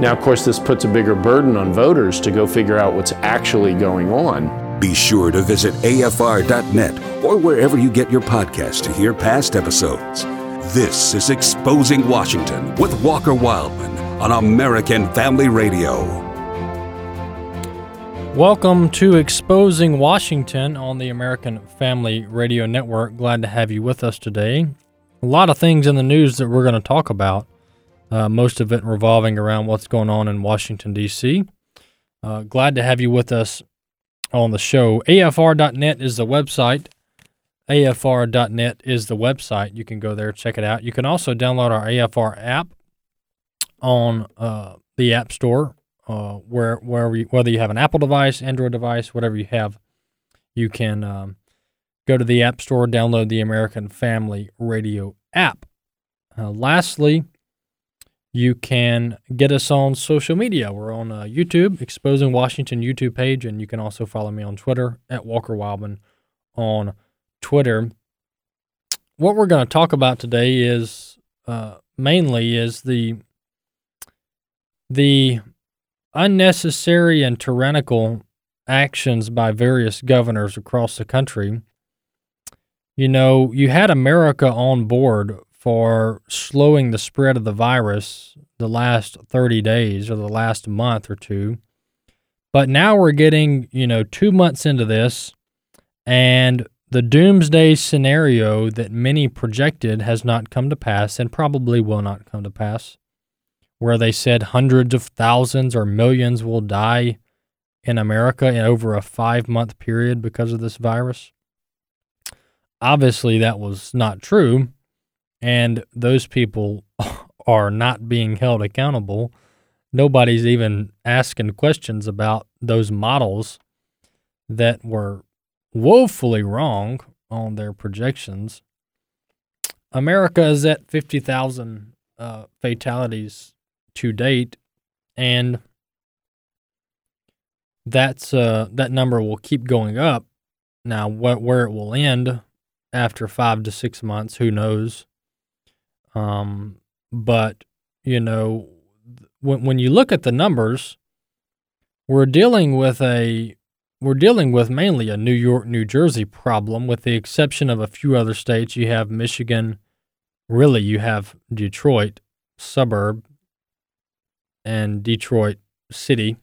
Now, of course, this puts a bigger burden on voters to go figure out what's actually going on. Be sure to visit AFR.net or wherever you get your podcast to hear past episodes. This is Exposing Washington with Walker Wildman on American Family Radio. Welcome to Exposing Washington on the American Family Radio Network. Glad to have you with us today. A lot of things in the news that we're going to talk about uh, most of it revolving around what's going on in Washington, D.C. Uh, glad to have you with us on the show. AFR.net is the website. AFR.net is the website. You can go there, check it out. You can also download our AFR app on uh, the App Store, uh, where where you, whether you have an Apple device, Android device, whatever you have, you can um, go to the App Store, download the American Family Radio app. Uh, lastly, you can get us on social media. We're on uh, YouTube, Exposing Washington YouTube page, and you can also follow me on Twitter at Walker Wildman on Twitter. What we're going to talk about today is uh, mainly is the the unnecessary and tyrannical actions by various governors across the country. You know, you had America on board for slowing the spread of the virus the last 30 days or the last month or two. But now we're getting, you know, two months into this, and the doomsday scenario that many projected has not come to pass and probably will not come to pass, where they said hundreds of thousands or millions will die in America in over a five month period because of this virus. Obviously, that was not true and those people are not being held accountable. Nobody's even asking questions about those models that were woefully wrong on their projections. America is at 50,000 uh, fatalities to date, and that's uh, that number will keep going up. Now, what where it will end after five to six months, who knows? Um, but you know, when when you look at the numbers, we're dealing with a we're dealing with mainly a New York, New Jersey problem, with the exception of a few other states. You have Michigan, really, you have Detroit suburb and Detroit city.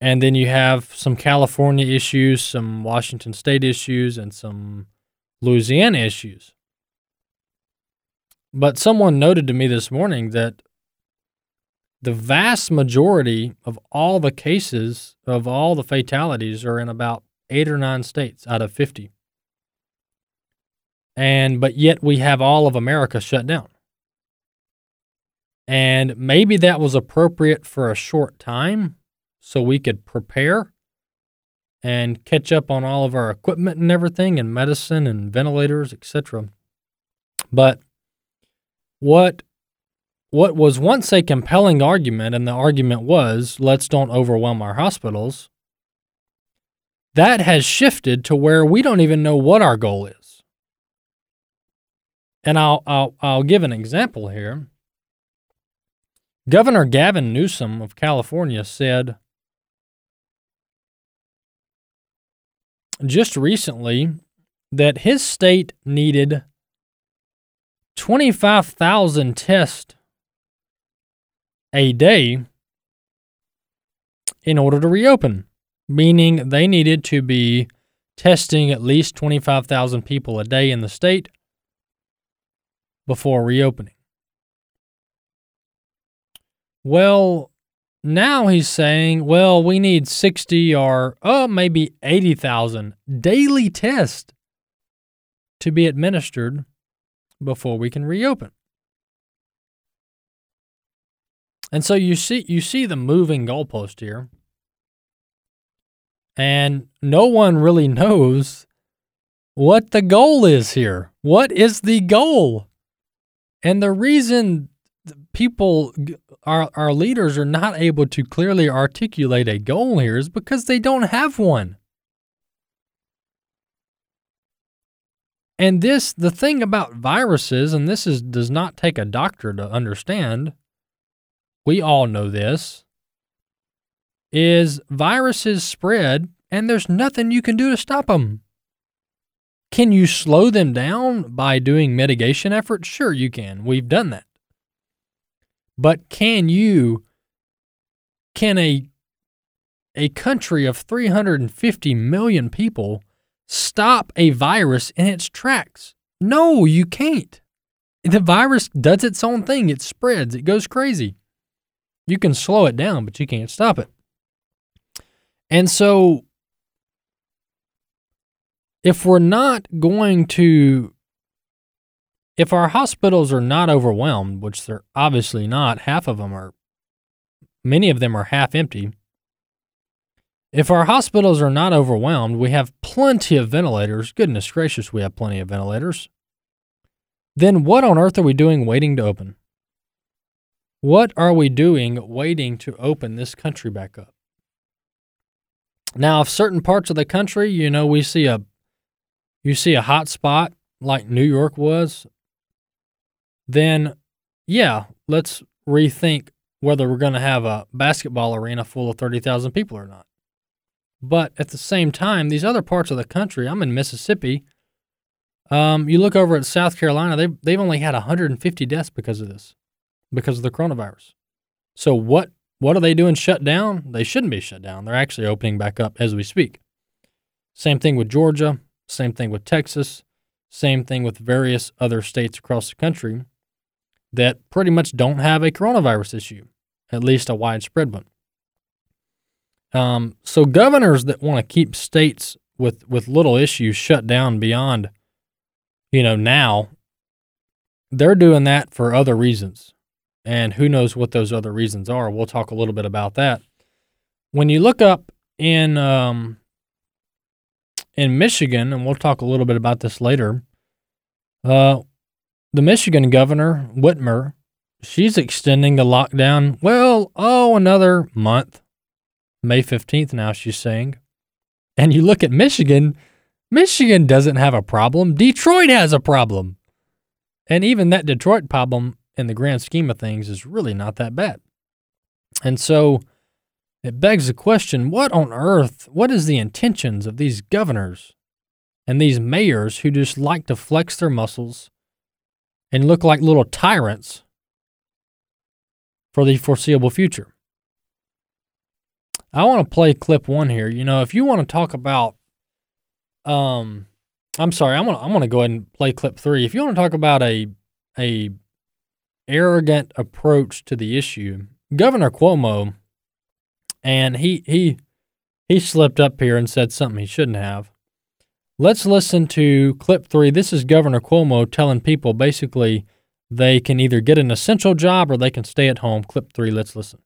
And then you have some California issues, some Washington state issues, and some Louisiana issues. But someone noted to me this morning that the vast majority of all the cases of all the fatalities are in about eight or nine states out of 50. And but yet we have all of America shut down. And maybe that was appropriate for a short time so we could prepare and catch up on all of our equipment and everything and medicine and ventilators, etc. But what what was once a compelling argument, and the argument was, let's don't overwhelm our hospitals, that has shifted to where we don't even know what our goal is. And I'll, I'll, I'll give an example here. Governor Gavin Newsom of California said just recently that his state needed 25,000 tests a day in order to reopen, meaning they needed to be testing at least 25,000 people a day in the state before reopening. Well, now he's saying, well, we need 60 or oh, maybe 80,000 daily tests to be administered before we can reopen. And so you see you see the moving goalpost here. And no one really knows what the goal is here. What is the goal? And the reason people, our, our leaders, are not able to clearly articulate a goal here is because they don't have one. And this, the thing about viruses, and this is does not take a doctor to understand. We all know this. Is viruses spread, and there's nothing you can do to stop them. Can you slow them down by doing mitigation efforts? Sure, you can. We've done that. But can you, can a, a country of 350 million people stop a virus in its tracks? No, you can't. The virus does its own thing, it spreads, it goes crazy. You can slow it down, but you can't stop it. And so, if we're not going to if our hospitals are not overwhelmed, which they're obviously not, half of them are, many of them are half empty. If our hospitals are not overwhelmed, we have plenty of ventilators. Goodness gracious, we have plenty of ventilators. Then what on earth are we doing waiting to open? What are we doing waiting to open this country back up? Now, if certain parts of the country, you know, we see a you see a hot spot like New York was, then yeah, let's rethink whether we're going to have a basketball arena full of 30,000 people or not. But at the same time, these other parts of the country, I'm in Mississippi. Um, you look over at South Carolina, they've, they've only had 150 deaths because of this, because of the coronavirus. So what what are they doing shut down? They shouldn't be shut down. They're actually opening back up as we speak. Same thing with Georgia, same thing with Texas, same thing with various other states across the country that pretty much don't have a coronavirus issue, at least a widespread one. Um, so governors that want to keep states with with little issues shut down beyond, you know, now, they're doing that for other reasons, and who knows what those other reasons are. We'll talk a little bit about that. When you look up in um, in Michigan, and we'll talk a little bit about this later. Uh, the Michigan governor, Whitmer, she's extending the lockdown, well, oh, another month. May 15th now, she's saying. And you look at Michigan, Michigan doesn't have a problem. Detroit has a problem. And even that Detroit problem, in the grand scheme of things, is really not that bad. And so it begs the question what on earth, what is the intentions of these governors and these mayors who just like to flex their muscles and look like little tyrants for the foreseeable future. I want to play clip one here. You know, if you want to talk about, um, I'm sorry, I'm gonna I'm gonna go ahead and play clip three. If you want to talk about a a arrogant approach to the issue, Governor Cuomo, and he he he slipped up here and said something he shouldn't have. Let's listen to clip three. This is Governor Cuomo telling people basically they can either get an essential job or they can stay at home. Clip three, let's listen.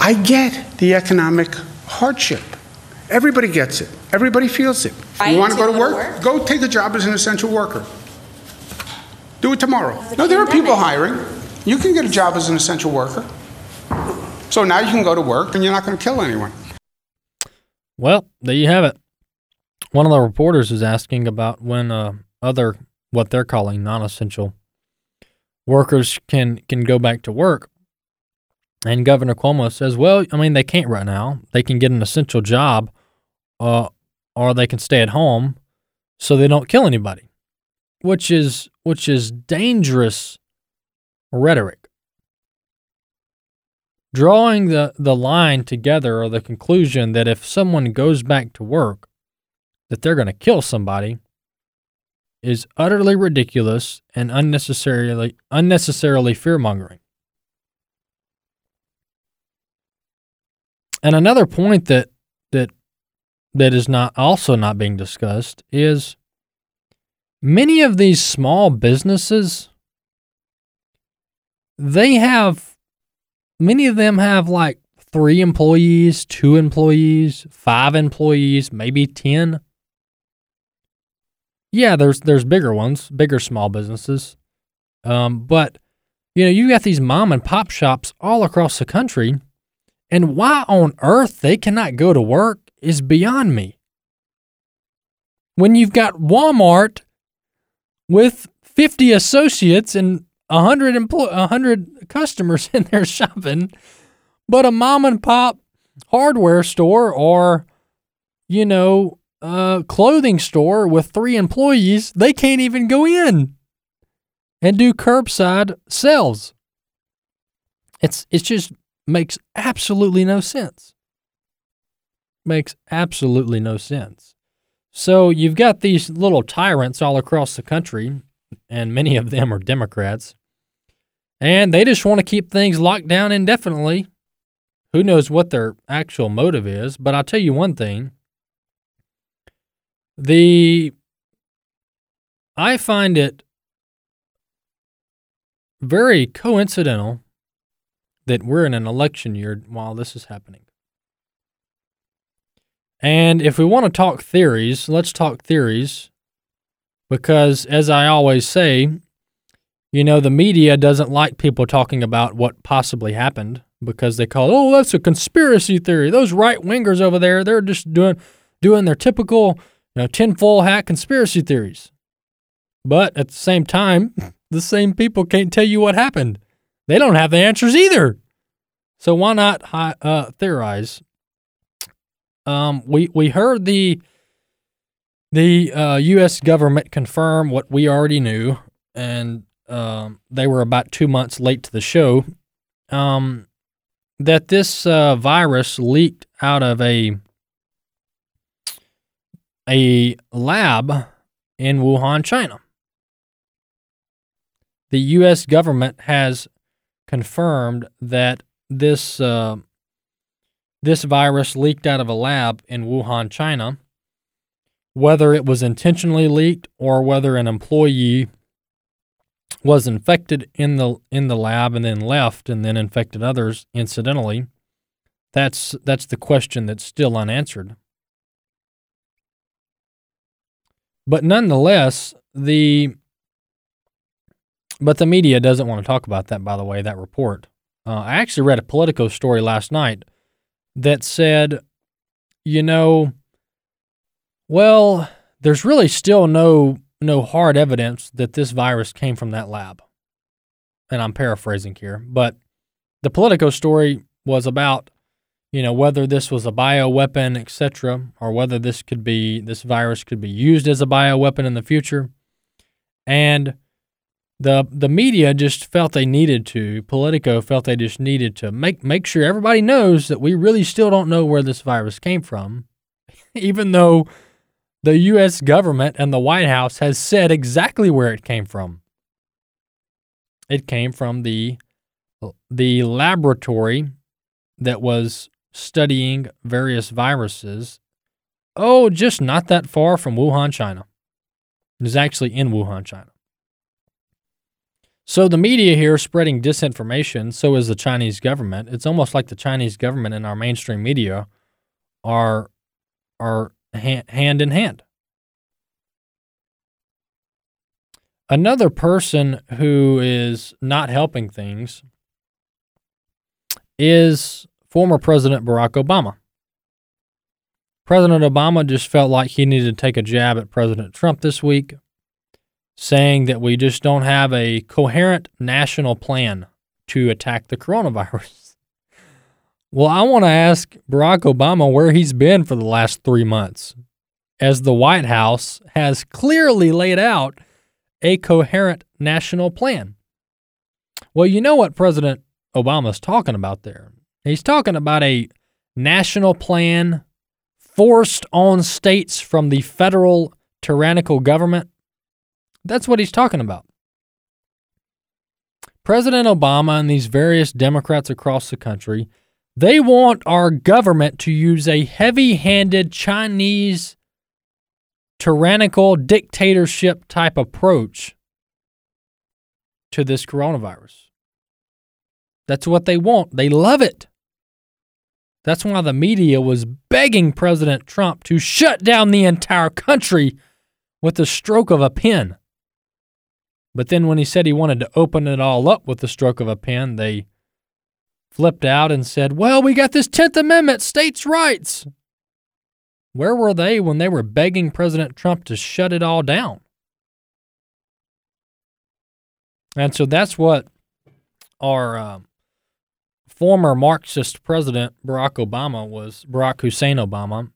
I get the economic hardship. Everybody gets it. Everybody feels it. I you want to go to to go to work? work. Go take a job as an essential worker. Do it tomorrow. It's a No, there are people hiring. You can get a job as an essential worker. So now you can go to work and you're not going to kill anyone. Well, there you have it. One of the reporters is asking about when uh, other what they're calling non-essential workers can can go back to work. And Governor Cuomo says, "Well, I mean, they can't right now. They can get an essential job, uh, or they can stay at home, so they don't kill anybody." Which is which is dangerous rhetoric. Drawing the, the line together or the conclusion that if someone goes back to work, that they're going to kill somebody is utterly ridiculous and unnecessarily unnecessarily fear And another point that that that is not also not being discussed is many of these small businesses they have many of them have like three employees, two employees, five employees, maybe 10. Yeah, there's there's bigger ones, bigger small businesses. Um, but you know, you got these mom and pop shops all across the country, and why on earth they cannot go to work is beyond me. When you've got Walmart with 50 associates and 100 employ- 100 customers in there shopping, but a mom and pop hardware store or you know, a clothing store with three employees, they can't even go in and do curbside sales. It's it's just makes absolutely no sense. Makes absolutely no sense. So you've got these little tyrants all across the country, and many of them are Democrats, and they just want to keep things locked down indefinitely. Who knows what their actual motive is? But I'll tell you one thing the I find it very coincidental that we're in an election year while this is happening. And if we want to talk theories, let's talk theories because as I always say, you know, the media doesn't like people talking about what possibly happened because they call, "Oh, that's a conspiracy theory." Those right-wingers over there, they're just doing doing their typical you know, tinfoil hat conspiracy theories. But at the same time, the same people can't tell you what happened. They don't have the answers either. So why not uh, theorize? Um, we we heard the the uh, U.S. government confirm what we already knew, and um, they were about two months late to the show. Um, that this uh, virus leaked out of a a lab in Wuhan, China. The U.S. government has confirmed that this uh, this virus leaked out of a lab in Wuhan, China. Whether it was intentionally leaked or whether an employee was infected in the in the lab and then left and then infected others incidentally, that's that's the question that's still unanswered. But nonetheless, the but the media doesn't want to talk about that. By the way, that report. Uh, I actually read a Politico story last night that said, you know, well, there's really still no no hard evidence that this virus came from that lab. And I'm paraphrasing here, but the Politico story was about you know whether this was a bioweapon, etc., or whether this could be this virus could be used as a bioweapon in the future. And the the media just felt they needed to, Politico felt they just needed to make make sure everybody knows that we really still don't know where this virus came from, even though the US government and the White House has said exactly where it came from. It came from the the laboratory that was studying various viruses. Oh, just not that far from Wuhan, China. It is actually in Wuhan, China. So the media here spreading disinformation, so is the Chinese government. It's almost like the Chinese government and our mainstream media are are hand in hand. Another person who is not helping things is former President Barack Obama. President Obama just felt like he needed to take a jab at President Trump this week, saying that we just don't have a coherent national plan to attack the coronavirus. Well, I want to ask Barack Obama where he's been for the last three months, as the White House has clearly laid out a coherent national plan. Well, you know what President Obama's talking about there. He's talking about a national plan forced on states from the federal tyrannical government. That's what he's talking about. President Obama and these various Democrats across the country, they want our government to use a heavy-handed Chinese tyrannical dictatorship type approach to this coronavirus. That's what they want. They love it. That's why the media was begging President Trump to shut down the entire country with the stroke of a pen. But then when he said he wanted to open it all up with the stroke of a pen, they flipped out and said, Well, we got this 10th Amendment, states' rights. Where were they when they were begging President Trump to shut it all down? And so that's what our uh, former Marxist president Barack Obama was Barack Hussein Obama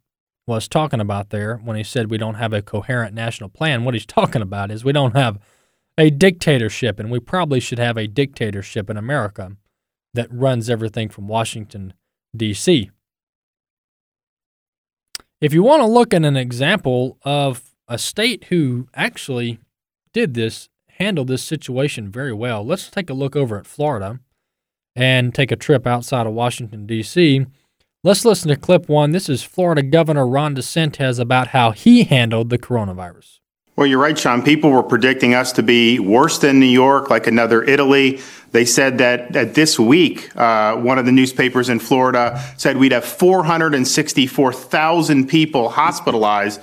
was talking about there when he said we don't have a coherent national plan. What he's talking about is we don't have a dictatorship, and we probably should have a dictatorship in America that runs everything from Washington, D.C. If you want to look at an example of a state who actually did this, handled this situation very well, let's take a look over at Florida and take a trip outside of Washington, D.C. Let's listen to clip one. This is Florida Governor Ron DeSantis about how he handled the coronavirus. Well, you're right, Sean. People were predicting us to be worse than New York, like another Italy. They said that, that this week, uh, one of the newspapers in Florida said we'd have 464,000 people hospitalized.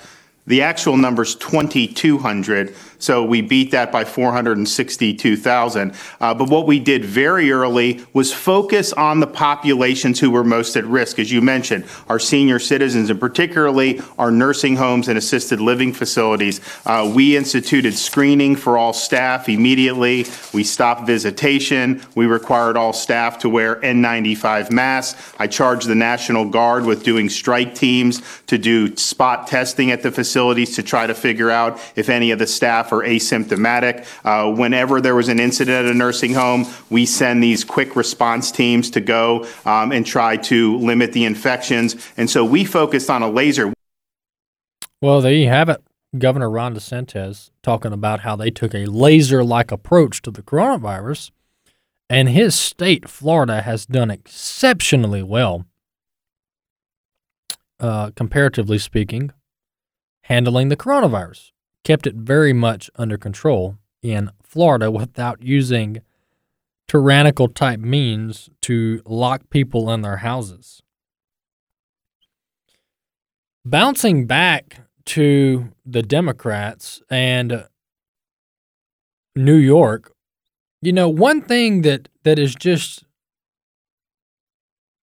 The actual number is 2,200. So we beat that by 462,000. Uh, but what we did very early was focus on the populations who were most at risk, as you mentioned, our senior citizens, and particularly our nursing homes and assisted living facilities. Uh, we instituted screening for all staff immediately. We stopped visitation. We required all staff to wear N95 masks. I charged the National Guard with doing strike teams to do spot testing at the facilities to try to figure out if any of the staff are asymptomatic. Uh, whenever there was an incident at a nursing home, we send these quick response teams to go um, and try to limit the infections. And so we focused on a laser. Well, there you have it. Governor Ron DeSantis talking about how they took a laser like approach to the coronavirus. And his state, Florida, has done exceptionally well, uh, comparatively speaking, handling the coronavirus kept it very much under control in Florida without using tyrannical type means to lock people in their houses. Bouncing back to the Democrats and New York, you know, one thing that, that is just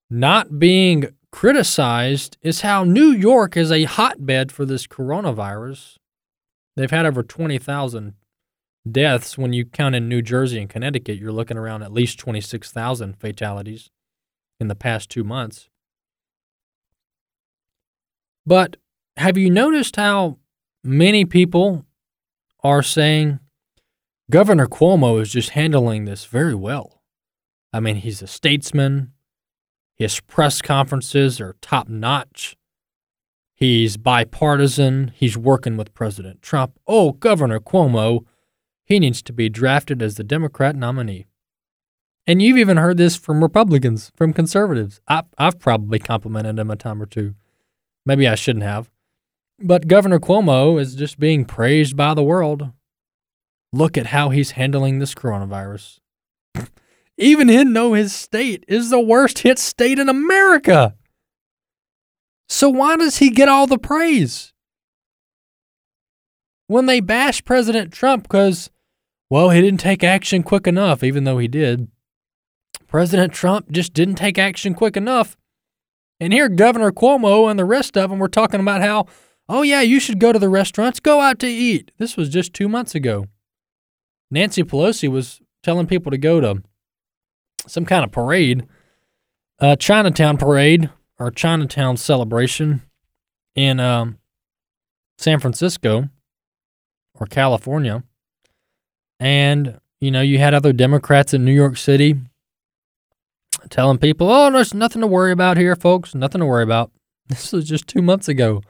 not being criticized is how New York is a hotbed for this coronavirus They've had over 20,000 deaths. When you count in New Jersey and Connecticut, you're looking around at least 26,000 fatalities in the past two months. But have you noticed how many people are saying Governor Cuomo is just handling this very well? I mean, he's a statesman. His press conferences are top notch. He's bipartisan. He's working with President Trump. Oh, Governor Cuomo, he needs to be drafted as the Democrat nominee. And you've even heard this from Republicans, from conservatives. I, I've probably complimented him a time or two. Maybe I shouldn't have. But Governor Cuomo is just being praised by the world. Look at how he's handling this coronavirus. even him know his state is the worst hit state in America. So why does he get all the praise? When they bash President Trump because, well, he didn't take action quick enough, even though he did. President Trump just didn't take action quick enough. And here, Governor Cuomo and the rest of them were talking about how, oh, yeah, you should go to the restaurants, go out to eat. This was just two months ago. Nancy Pelosi was telling people to go to some kind of parade, a Chinatown parade our Chinatown celebration in um, San Francisco or California. And, you know, you had other Democrats in New York City telling people, oh, there's nothing to worry about here, folks. Nothing to worry about. This was just two months ago.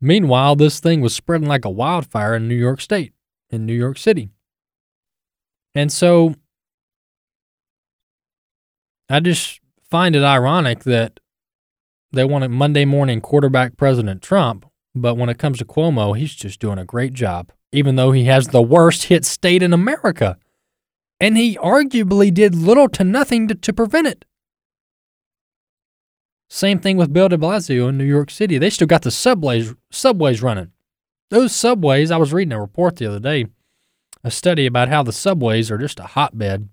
Meanwhile, this thing was spreading like a wildfire in New York State, in New York City. And so I just find it ironic that they want a Monday morning quarterback President Trump, but when it comes to Cuomo, he's just doing a great job, even though he has the worst hit state in America. And he arguably did little to nothing to, to prevent it. Same thing with Bill de Blasio in New York City. They still got the subways subways running. Those subways, I was reading a report the other day, a study about how the subways are just a hotbed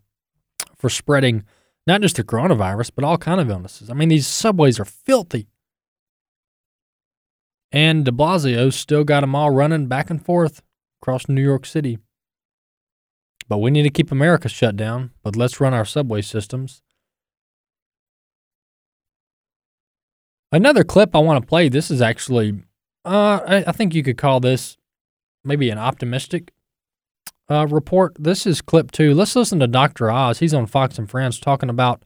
for spreading not just the coronavirus, but all kind of illnesses. I mean, these subways are filthy. And de Blasio still got them all running back and forth across New York City. But we need to keep America shut down, but let's run our subway systems. Another clip I want to play. This is actually, uh, I, I think you could call this maybe an optimistic uh, report. This is clip two. Let's listen to Dr. Oz. He's on Fox and Friends talking about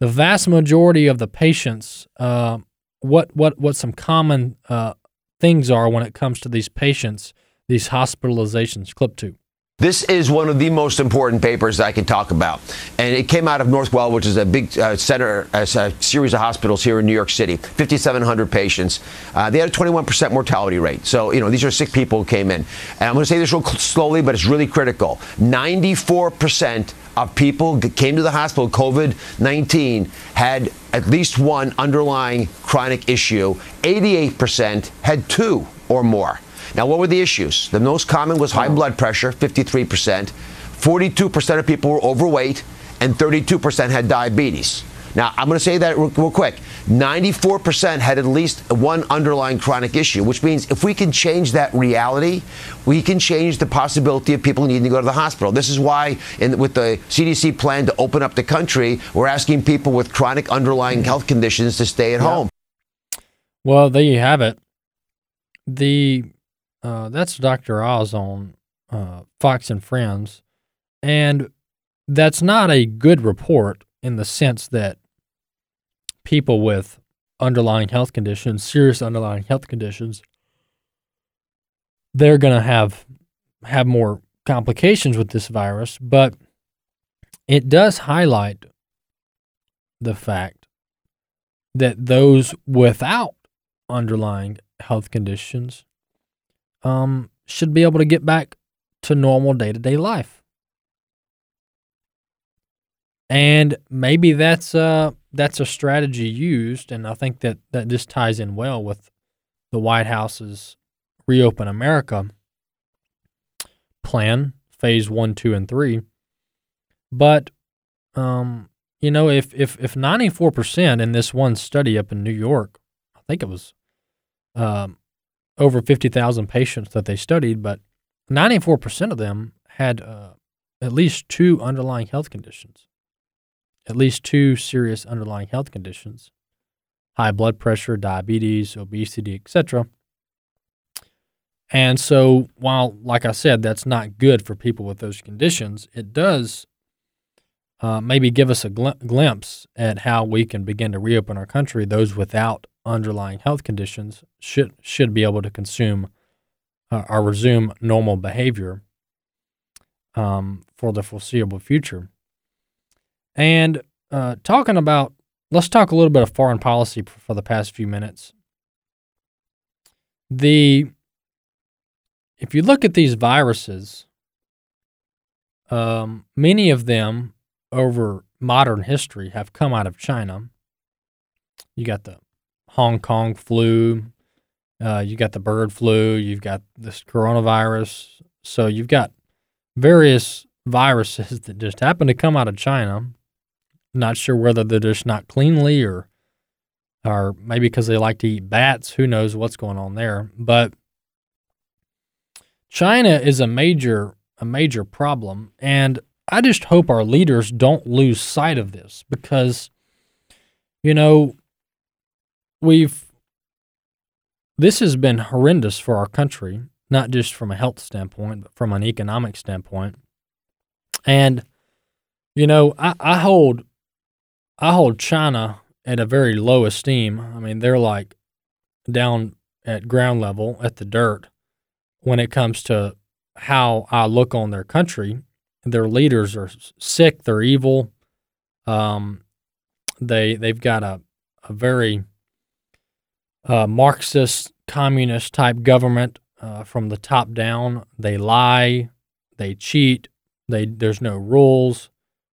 the vast majority of the patients. Uh, what what what some common uh, things are when it comes to these patients, these hospitalizations. Clip two. This is one of the most important papers I can talk about. And it came out of Northwell, which is a big uh, center, a, a, series of hospitals here in New York City, 5,700 patients. Uh, they had a 21% mortality rate. So, you know, these are sick people who came in. And I'm going to say this real slowly, but it's really critical. 94% of people came to the hospital with COVID 19 had at least one underlying chronic issue, 88% had two or more. Now, what were the issues? The most common was high blood pressure, 53%. 42% of people were overweight, and 32% had diabetes. Now, I'm going to say that real, real, quick. 94% had at least one underlying chronic issue, which means if we can change that reality, we can change the possibility of people needing to go to the hospital. This is why, in, with the CDC plan to open up the country, we're asking people with chronic underlying health conditions to stay at yeah. home. Well, there you have it. The uh, that's Dr. Oz on uh, Fox and Friends. And that's not a good report in the sense that people with underlying health conditions, serious underlying health conditions, they're going to have have more complications with this virus, but it does highlight the fact that those without underlying health conditions um, should be able to get back to normal day to day life. And maybe that's uh that's a strategy used, and I think that that just ties in well with the White House's reopen America plan, phase one, two, and three. But um, you know, if if if ninety four percent in this one study up in New York, I think it was um, over 50,000 patients that they studied, but 94% of them had uh, at least two underlying health conditions, at least two serious underlying health conditions high blood pressure, diabetes, obesity, etc. And so, while, like I said, that's not good for people with those conditions, it does uh, maybe give us a gl- glimpse at how we can begin to reopen our country, those without underlying health conditions should should be able to consume uh, or resume normal behavior um, for the foreseeable future. And uh, talking about, let's talk a little bit of foreign policy for the past few minutes. The if you look at these viruses, um, many of them over modern history have come out of China. You got the Hong Kong flu. Uh, you got the bird flu. You've got this coronavirus. So you've got various viruses that just happen to come out of China. Not sure whether they're just not cleanly or, or maybe because they like to eat bats. Who knows what's going on there? But China is a major a major problem, and I just hope our leaders don't lose sight of this because, you know, we've this has been horrendous for our country, not just from a health standpoint, but from an economic standpoint. And you know, I, I hold I hold China at a very low esteem. I mean, they're like down at ground level at the dirt when it comes to how I look on their country. Their leaders are sick. They're evil. Um, they they've got a a very uh, Marxist, communist type government uh, from the top down. They lie, they cheat, they there's no rules.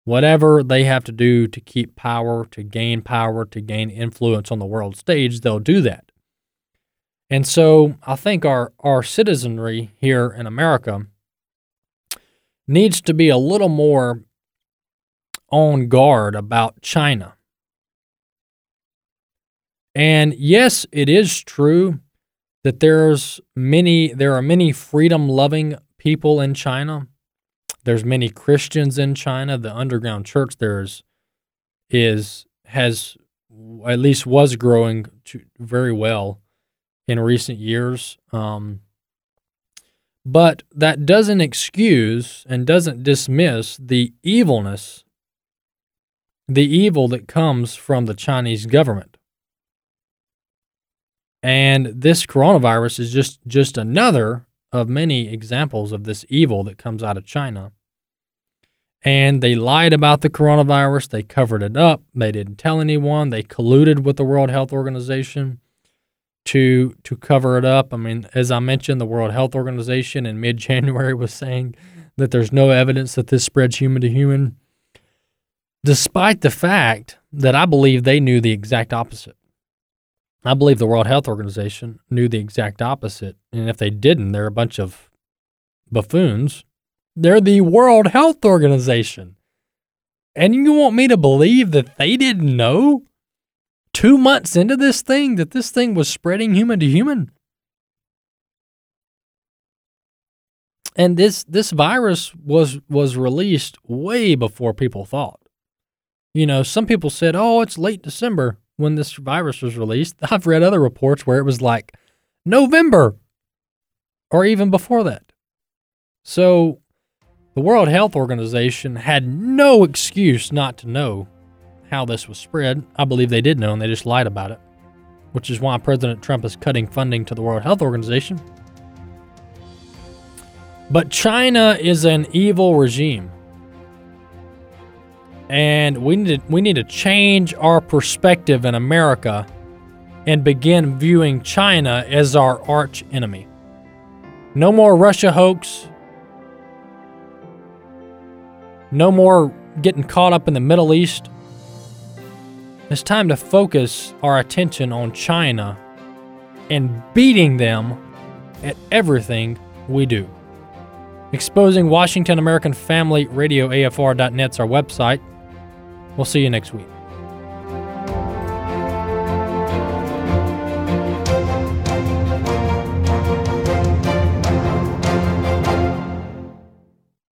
Whatever they have to do to keep power, to gain power, to gain influence on the world stage, they'll do that. And so I think our, our citizenry here in America needs to be a little more on guard about China. And yes, it is true that there's many there are many freedom loving people in China. There's many Christians in China. The underground church there is has at least was growing very well in recent years. Um, but that doesn't excuse and doesn't dismiss the evilness, the evil that comes from the Chinese government. And this coronavirus is just, just another of many examples of this evil that comes out of China. And they lied about the coronavirus. They covered it up. They didn't tell anyone. They colluded with the World Health Organization to to cover it up. I mean, as I mentioned, the World Health Organization in mid-January was saying that there's no evidence that this spreads human to human, despite the fact that I believe they knew the exact opposite. I believe the World Health Organization knew the exact opposite, and if they didn't, they're a bunch of buffoons. They're the World Health Organization. And you want me to believe that they didn't know? Two months into this thing that this thing was spreading human to human. And this this virus was was released way before people thought. You know, some people said, "Oh, it's late December when this virus was released." I've read other reports where it was like November or even before that. So, the World Health Organization had no excuse not to know how this was spread. I believe they did know and they just lied about it, which is why President Trump is cutting funding to the World Health Organization. But China is an evil regime. And we need to, we need to change our perspective in America and begin viewing China as our arch enemy. No more Russia hoax. No more getting caught up in the Middle East. It's time to focus our attention on China and beating them at everything we do. Exposing Washington American Family Radio AFR.net's our website. We'll see you next week.